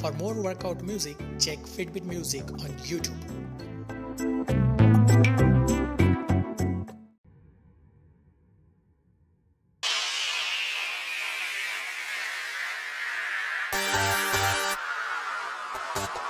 For more workout music, check Fitbit Music on YouTube. you